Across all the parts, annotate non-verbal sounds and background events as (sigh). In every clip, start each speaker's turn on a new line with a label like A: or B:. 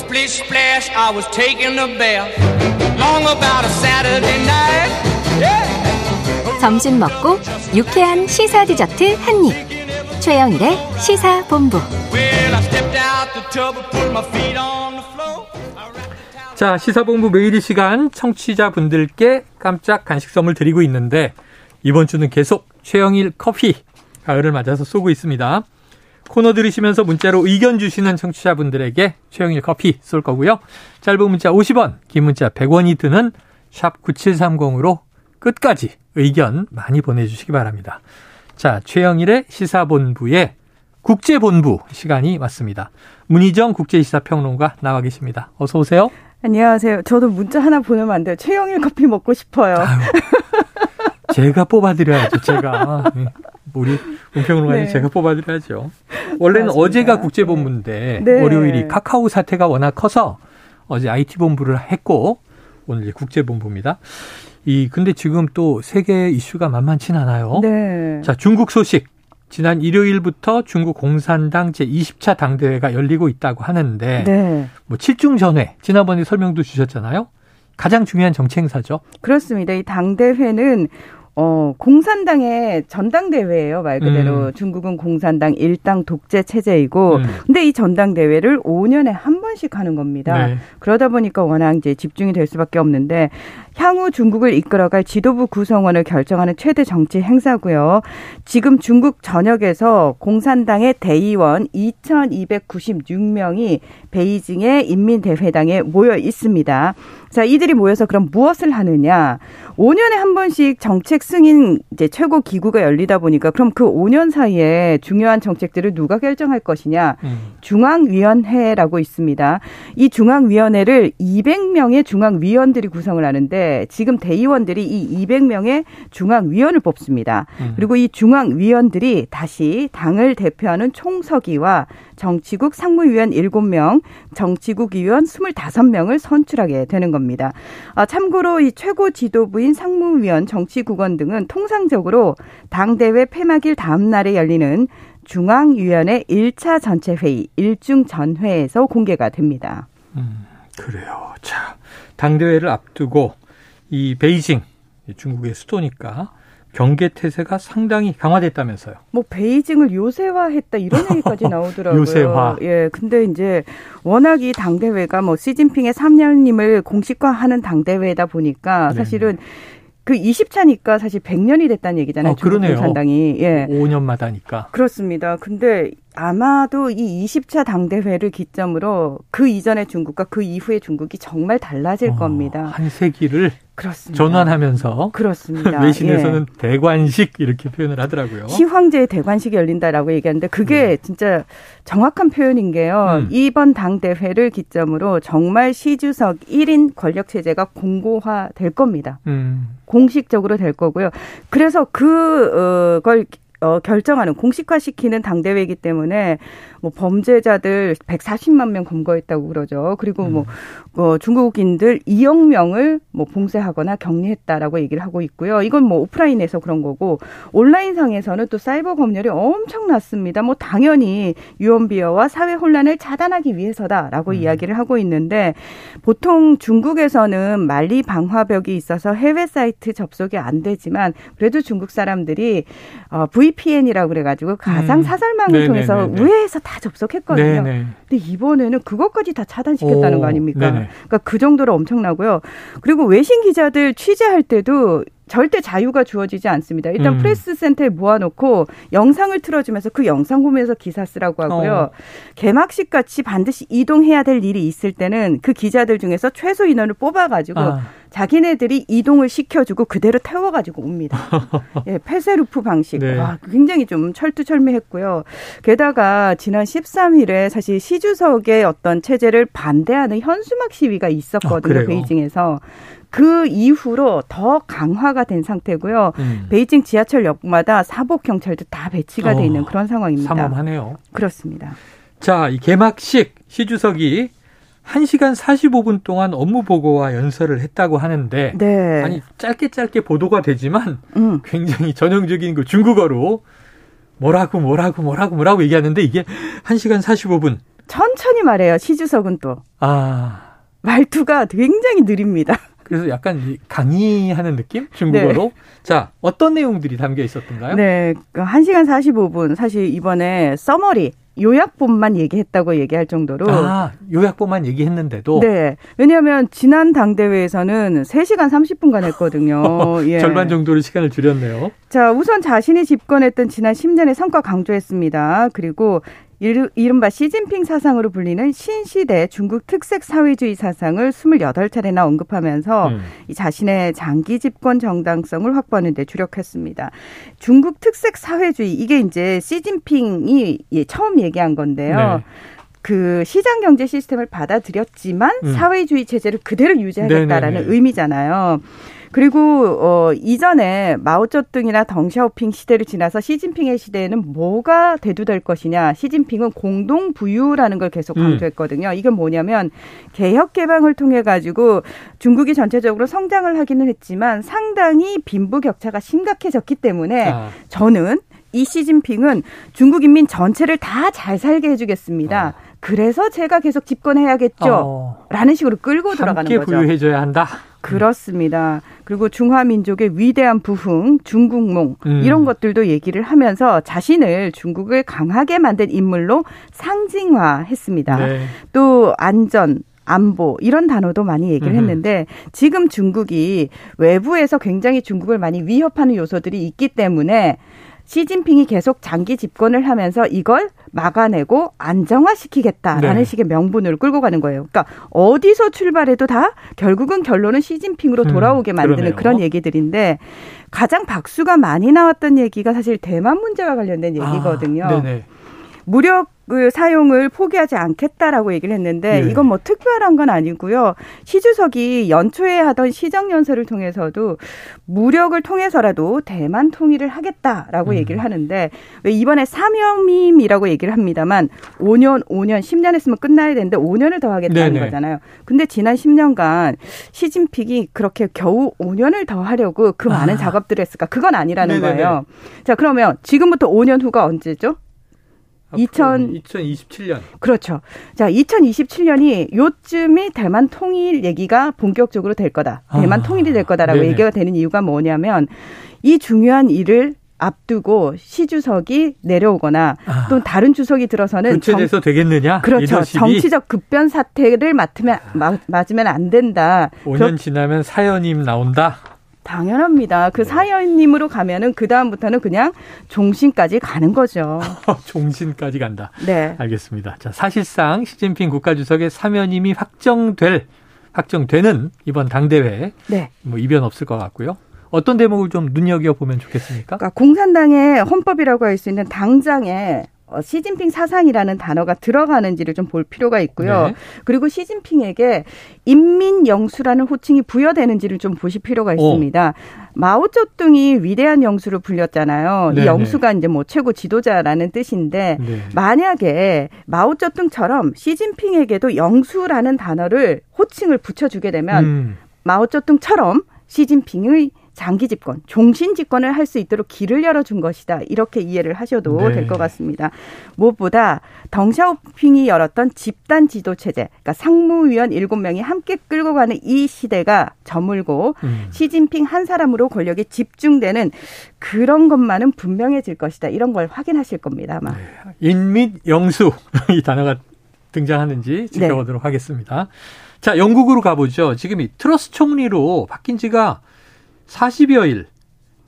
A: splish splash, I was taking a bath. Long about a Saturday night. Yeah.
B: 점심 먹고 유쾌한 시사 디저트 한 입. 최영일의 시사 본부.
A: Well, I stepped out the tub and put my feet on the floor.
C: 자, 시사본부 매일 이 시간 청취자분들께 깜짝 간식 선물 드리고 있는데 이번 주는 계속 최영일 커피 가을을 맞아서 쏘고 있습니다. 코너 들으시면서 문자로 의견 주시는 청취자분들에게 최영일 커피 쏠 거고요. 짧은 문자 50원, 긴 문자 100원이 드는 샵 9730으로 끝까지 의견 많이 보내주시기 바랍니다. 자, 최영일의 시사본부의 국제본부 시간이 왔습니다. 문희정 국제시사평론가 나와 계십니다. 어서 오세요.
D: 안녕하세요. 저도 문자 하나 보내면 안 돼요. 최영일 커피 먹고 싶어요.
C: 아유, 제가 뽑아드려야죠, 제가. 예. 우리 문평론가님
D: 네.
C: 제가 뽑아드려야죠. 원래는
D: 맞습니다.
C: 어제가 국제본부인데
D: 네.
C: 월요일이 카카오 사태가 워낙 커서 어제 IT 본부를 했고 오늘 이제 국제 본부입니다. 이 근데 지금 또 세계 이슈가 만만치 않아요.
D: 네.
C: 자, 중국 소식. 지난 일요일부터 중국 공산당 제20차 당대회가 열리고 있다고 하는데
D: 네.
C: 뭐 칠중 전회 지난번에 설명도 주셨잖아요. 가장 중요한 정치 행사죠.
D: 그렇습니다. 이 당대회는 어, 공산당의 전당대회예요. 말 그대로
C: 음.
D: 중국은 공산당 일당 독재 체제이고
C: 음.
D: 근데 이 전당대회를 5년에 한 번씩 하는 겁니다.
C: 네.
D: 그러다 보니까 워낙 이제 집중이 될 수밖에 없는데 향후 중국을 이끌어갈 지도부 구성원을 결정하는 최대 정치 행사고요. 지금 중국 전역에서 공산당의 대의원 2,296명이 베이징의 인민대회당에 모여 있습니다. 자, 이들이 모여서 그럼 무엇을 하느냐? 5년에 한 번씩 정책 승인 이제 최고 기구가 열리다 보니까 그럼 그 5년 사이에 중요한 정책들을 누가 결정할 것이냐?
C: 음.
D: 중앙위원회라고 있습니다. 이 중앙위원회를 200명의 중앙위원들이 구성을 하는데 지금 대의원들이 이 200명의 중앙위원을 뽑습니다.
C: 음.
D: 그리고 이 중앙위원들이 다시 당을 대표하는 총서기와 정치국 상무위원 7명, 정치국 위원 25명을 선출하게 되는 겁니다. 아, 참고로 이 최고 지도부인 상무위원, 정치국원 등은 통상적으로 당대회 폐막일 다음 날에 열리는 중앙위원회 1차 전체 회의, 일중 전회에서 공개가 됩니다.
C: 음, 그래요. 자, 당대회를 앞두고 이 베이징, 이 중국의 수도니까 경계 태세가 상당히 강화됐다면서요.
D: 뭐 베이징을 요새화했다 이런 (laughs) 얘기까지 나오더라고요.
C: 요새화.
D: 예, 근데 이제 워낙 이 당대회가 뭐 시진핑의 3년임을 공식화하는 당대회다 보니까
C: 네.
D: 사실은 그 20차니까 사실 100년이 됐다는 얘기잖아요.
C: 어, 그러네요.
D: 공산당이. 예.
C: 5년마다니까.
D: 그렇습니다. 근데 아마도 이 20차 당대회를 기점으로 그 이전의 중국과 그 이후의 중국이 정말 달라질
C: 어,
D: 겁니다.
C: 한 세기를
D: 그렇습니다.
C: 전환하면서
D: 그렇습니다. (laughs)
C: 외신에서는
D: 예.
C: 대관식 이렇게 표현을 하더라고요.
D: 시황제의 대관식이 열린다라고 얘기하는데 그게 진짜 정확한 표현인 게요.
C: 음.
D: 이번 당 대회를 기점으로 정말 시 주석 1인 권력 체제가 공고화될 겁니다.
C: 음,
D: 공식적으로 될 거고요. 그래서 그걸 어, 결정하는 공식화시키는 당대회이기 때문에 뭐 범죄자들 140만 명 검거했다고 그러죠. 그리고 뭐 어, 중국인들 2억 명을 뭐 봉쇄하거나 격리했다라고 얘기를 하고 있고요. 이건 뭐 오프라인에서 그런 거고 온라인 상에서는 또 사이버 검열이 엄청났습니다. 뭐 당연히 유언비어와 사회 혼란을 차단하기 위해서다라고 이야기를 하고 있는데 보통 중국에서는 만리 방화벽이 있어서 해외 사이트 접속이 안 되지만 그래도 중국 사람들이 어, VPN이라고 그래가지고 가상
C: 음.
D: 사설망을
C: 네네네네.
D: 통해서 우회해서 다 접속했거든요.
C: 네네.
D: 근데 이번에는 그것까지 다 차단시켰다는
C: 오,
D: 거 아닙니까?
C: 네네.
D: 그러니까 그 정도로 엄청나고요. 그리고 외신 기자들 취재할 때도 절대 자유가 주어지지 않습니다. 일단
C: 음.
D: 프레스 센터에 모아놓고 영상을 틀어주면서 그 영상 보면서 기사 쓰라고 하고요.
C: 어.
D: 개막식 같이 반드시 이동해야 될 일이 있을 때는 그 기자들 중에서 최소 인원을 뽑아가지고
C: 아,
D: 자기네들이 이동을 시켜주고 그대로 태워가지고 옵니다. (laughs) 예, 폐쇄루프 방식.
C: 네.
D: 와, 굉장히 좀 철두철미했고요. 게다가 지난 13일에 사실 시주석의 어떤 체제를 반대하는 현수막 시위가
C: 아,
D: 있었거든요.
C: 그래요?
D: 베이징에서. 그 이후로 더 강화가 된 상태고요.
C: 음.
D: 베이징 지하철역마다 사복 경찰도 다 배치가 돼 있는
C: 어,
D: 그런 상황입니다.
C: 삼엄하네요.
D: 그렇습니다.
C: 자, 이 개막식 시 주석이 1시간 45분 동안 업무 보고와 연설을 했다고 하는데
D: 네.
C: 아니 짧게 짧게 보도가 되지만
D: 음.
C: 굉장히 전형적인 그 중국어로 뭐라고 뭐라고 뭐라고 뭐라고 얘기하는데 이게 1시간 45분
D: 천천히 말해요. 시 주석은 또.
C: 아.
D: 말투가 굉장히 느립니다.
C: 그래서 약간 강의하는 느낌? 중국어로? 네. 자, 어떤 내용들이 담겨 있었던가요?
D: 네. 1시간 그 45분. 사실 이번에 써머리, 요약본만 얘기했다고 얘기할 정도로.
C: 아, 요약본만 얘기했는데도?
D: 네. 왜냐하면 지난 당대회에서는 3시간 30분간 했거든요. (laughs)
C: 예. 절반 정도로 시간을 줄였네요.
D: 자, 우선 자신이 집권했던 지난 10년의 성과 강조했습니다. 그리고 이른바 시진핑 사상으로 불리는 신시대 중국 특색 사회주의 사상을 28차례나 언급하면서 음. 이 자신의 장기 집권 정당성을 확보하는 데 주력했습니다. 중국 특색 사회주의 이게 이제 시진핑이 처음 얘기한 건데요. 네. 그 시장 경제 시스템을 받아들였지만 음. 사회주의 체제를 그대로 유지하겠다라는 네네네. 의미잖아요. 그리고 어 이전에 마오쩌둥이나 덩샤오핑 시대를 지나서 시진핑의 시대에는 뭐가 대두될 것이냐. 시진핑은 공동 부유라는 걸 계속 음. 강조했거든요. 음. 이건 뭐냐면 개혁 개방을 통해 가지고 중국이 전체적으로 성장을 하기는 했지만 상당히 빈부 격차가 심각해졌기 때문에 아. 저는 이 시진핑은 중국 인민 전체를 다 잘 살게 해주겠습니다. 아. 그래서 제가 계속 집권해야겠죠. 어. 라는 식으로 끌고 들어가는
C: 거죠. 함께 부유해져야 한다.
D: 그렇습니다. 그리고 중화민족의 위대한 부흥, 중국몽 음. 이런 것들도 얘기를 하면서 자신을 중국을 강하게 만든 인물로 상징화했습니다. 네. 또 안전, 안보 이런 단어도 많이 얘기를 했는데 지금 중국이 외부에서 굉장히 중국을 많이 위협하는 요소들이 있기 때문에 시진핑이 계속 장기 집권을 하면서 이걸 막아내고 안정화시키겠다라는 네. 식의 명분을 끌고 가는 거예요. 그러니까 어디서 출발해도 다 결국은 결론은 시진핑으로 음, 돌아오게 만드는 음, 그런 얘기들인데 가장 박수가 많이 나왔던 얘기가 사실 대만 문제와 관련된 아, 얘기거든요. 아, 무력 그 사용을 포기하지 않겠다라고 얘기를 했는데 네. 이건 뭐 특별한 건 아니고요. 시 주석이 연초에 하던 시정 연설을 통해서도 무력을 통해서라도 대만 통일을 하겠다라고 음. 얘기를 하는데 왜 이번에 사명임이라고 얘기를 합니다만 5년, 5년, 10년 했으면 끝나야 되는데 5년을 더 하겠다는 네네. 거잖아요. 근데 지난 10년간 시진핑이 그렇게 겨우 5년을 더 하려고 그 많은 아. 작업들을 했을까? 그건 아니라는 네네네. 거예요. 자, 그러면 지금부터 5년 후가 언제죠?
C: 2000 2027년.
D: 그렇죠. 자, 2027년이 요쯤이 대만 통일 얘기가 본격적으로 될 거다. 대만 아, 통일이 될 거다라고 네네. 얘기가 되는 이유가 뭐냐면 이 중요한 일을 앞두고 시 주석이 내려오거나 아, 또 다른 주석이 들어서는
C: 교체돼서 되겠느냐?
D: 그렇죠. 리더십이? 정치적 급변 사태를 맡으면 맞으면 안 된다.
C: 5년 그렇, 지나면 사연임 나온다.
D: 당연합니다. 그 네. 사연님으로 가면은 그 다음부터는 그냥 종신까지 가는 거죠. (laughs)
C: 종신까지 간다. 네. 알겠습니다. 자, 사실상 시진핑 국가주석의 사면임이 확정될 확정되는 이번 당대회 네. 뭐 이변 없을 것 같고요. 어떤 대목을 좀 눈여겨 보면 좋겠습니까?
D: 그러니까 공산당의 헌법이라고 할 수 있는 당장에 어, 시진핑 사상이라는 단어가 들어가는지를 좀 볼 필요가 있고요. 네. 그리고 시진핑에게 인민 영수라는 호칭이 부여되는지를 좀 보실 필요가 있습니다. 오. 마오쩌둥이 위대한 영수로 불렸잖아요. 네. 이 영수가 이제 뭐 최고 지도자라는 뜻인데 네. 만약에 마오쩌둥처럼 시진핑에게도 영수라는 단어를 호칭을 붙여주게 되면 음. 마오쩌둥처럼 시진핑의 장기 집권, 종신 집권을 할 수 있도록 길을 열어준 것이다. 이렇게 이해를 하셔도 네. 될것 같습니다. 무엇보다 덩샤오핑이 열었던 집단 지도 체제, 그러니까 상무위원 7명이 함께 끌고 가는 이 시대가 저물고 음. 시진핑 한 사람으로 권력이 집중되는 그런 것만은 분명해질 것이다. 이런 걸 확인하실 겁니다. 아마. 네.
C: 인민 영수 (laughs) 이 단어가 등장하는지 지켜보도록 네. 하겠습니다. 자, 영국으로 가보죠. 지금 이 트러스 총리로 바뀐 지가 40여일.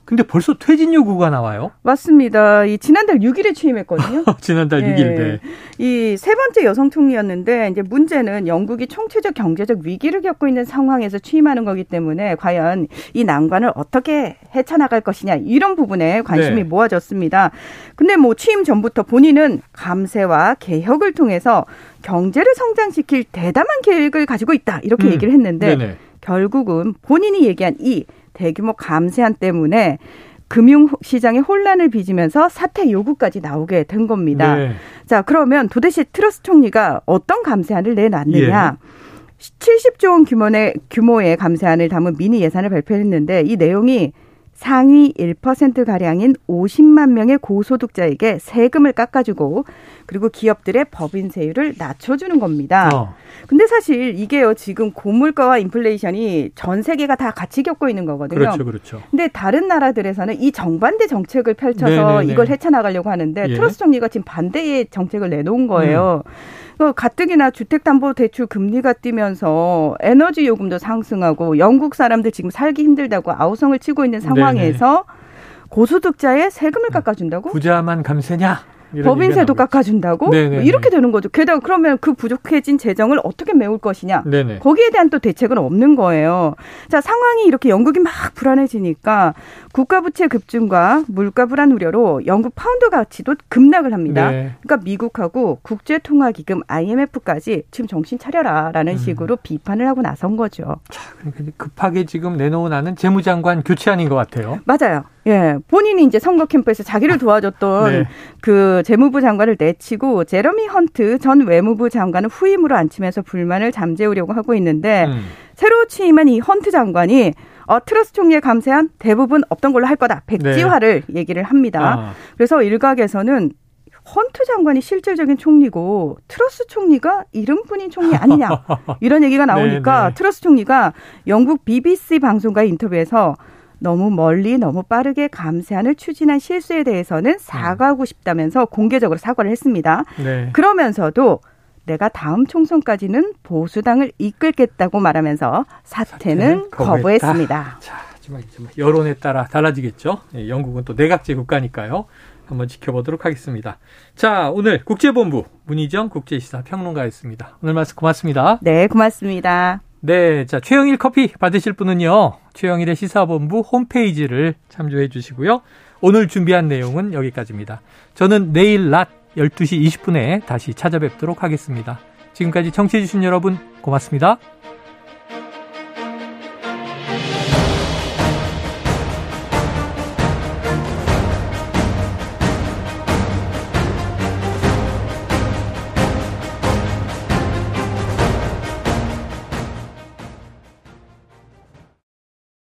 C: 근데 벌써 퇴진 요구가 나와요?
D: 맞습니다. 이 지난달 6일에 취임했거든요. (laughs)
C: 지난달 네. 6일, 네.
D: 이세 번째 여성 총리였는데 이제 문제는 영국이 총체적 경제적 위기를 겪고 있는 상황에서 취임하는 거기 때문에 과연 이 난관을 어떻게 헤쳐나갈 것이냐 이런 부분에 관심이 네. 모아졌습니다. 근데 뭐 취임 전부터 본인은 감세와 개혁을 통해서 경제를 성장시킬 대담한 계획을 가지고 있다 이렇게 음. 얘기를 했는데 네네. 결국은 본인이 얘기한 이 대규모 감세안 때문에 금융시장에 혼란을 빚으면서 사퇴 요구까지 나오게 된 겁니다. 네. 자, 그러면 도대체 트러스 총리가 어떤 감세안을 내놨느냐? 예. 70조 원 규모의, 규모의 감세안을 담은 미니 예산을 발표했는데 이 내용이 상위 1%가량인 50만 명의 고소득자에게 세금을 깎아주고 그리고 기업들의 법인세율을 낮춰주는 겁니다. 어. 근데 사실 이게요, 지금 고물가와 인플레이션이 전 세계가 다 같이 겪고 있는 거거든요.
C: 그렇죠, 그렇죠.
D: 근데 다른 나라들에서는 이 정반대 정책을 펼쳐서 네네네. 이걸 헤쳐나가려고 하는데 예. 트러스 총리가 지금 반대의 정책을 내놓은 거예요. 음. 어, 가뜩이나 주택담보대출 금리가 뛰면서 에너지 요금도 상승하고 영국 사람들 지금 살기 힘들다고 아우성을 치고 있는 상황에서 네네. 고소득자의 세금을 깎아준다고?
C: 부자만 감세냐?
D: 법인세도 깎아준다고 뭐 이렇게 되는 거죠. 게다가 그러면 그 부족해진 재정을 어떻게 메울 것이냐 네네. 거기에 대한 또 대책은 없는 거예요. 자 상황이 이렇게 영국이 막 불안해지니까 국가 부채 급증과 물가 불안 우려로 영국 파운드 가치도 급락을 합니다. 네. 그러니까 미국하고 국제통화기금 IMF까지 지금 정신 차려라라는 음. 식으로 비판을 하고 나선 거죠.
C: 자, 그러니까 급하게 지금 내놓으라는 재무장관 교체안인 것 같아요.
D: 맞아요. 예, 본인이 이제 선거 캠프에서 자기를 도와줬던 네. 그 재무부 장관을 내치고 제러미 헌트 전 외무부 장관을 후임으로 앉히면서 불만을 잠재우려고 하고 있는데 음. 새로 취임한 이 헌트 장관이 어, 트러스 총리의 감세안 대부분 없던 걸로 할 거다. 백지화를 네. 얘기를 합니다. 아. 그래서 일각에서는 헌트 장관이 실질적인 총리고 트러스 총리가 이름뿐인 총리 아니냐 (laughs) 이런 얘기가 나오니까 네, 네. 트러스 총리가 영국 BBC 방송과의 인터뷰에서 너무 멀리 너무 빠르게 감세안을 추진한 실수에 대해서는 사과하고 싶다면서 공개적으로 사과를 했습니다. 네. 그러면서도 내가 다음 총선까지는 보수당을 이끌겠다고 말하면서 사퇴는, 사퇴는 거부했습니다.
C: 자, 하지만 여론에 따라 달라지겠죠. 예, 영국은 또 내각제 국가니까요. 한번 지켜보도록 하겠습니다. 자, 오늘 국제본부 문희정 국제시사 평론가였습니다. 오늘 말씀 고맙습니다.
D: 네, 고맙습니다.
C: 네, 자 최영일 커피 받으실 분은요. 최영일의 시사본부 홈페이지를 참조해 주시고요. 오늘 준비한 내용은 여기까지입니다. 저는 내일 낮 12시 20분에 다시 찾아뵙도록 하겠습니다. 지금까지 청취해 주신 여러분 고맙습니다.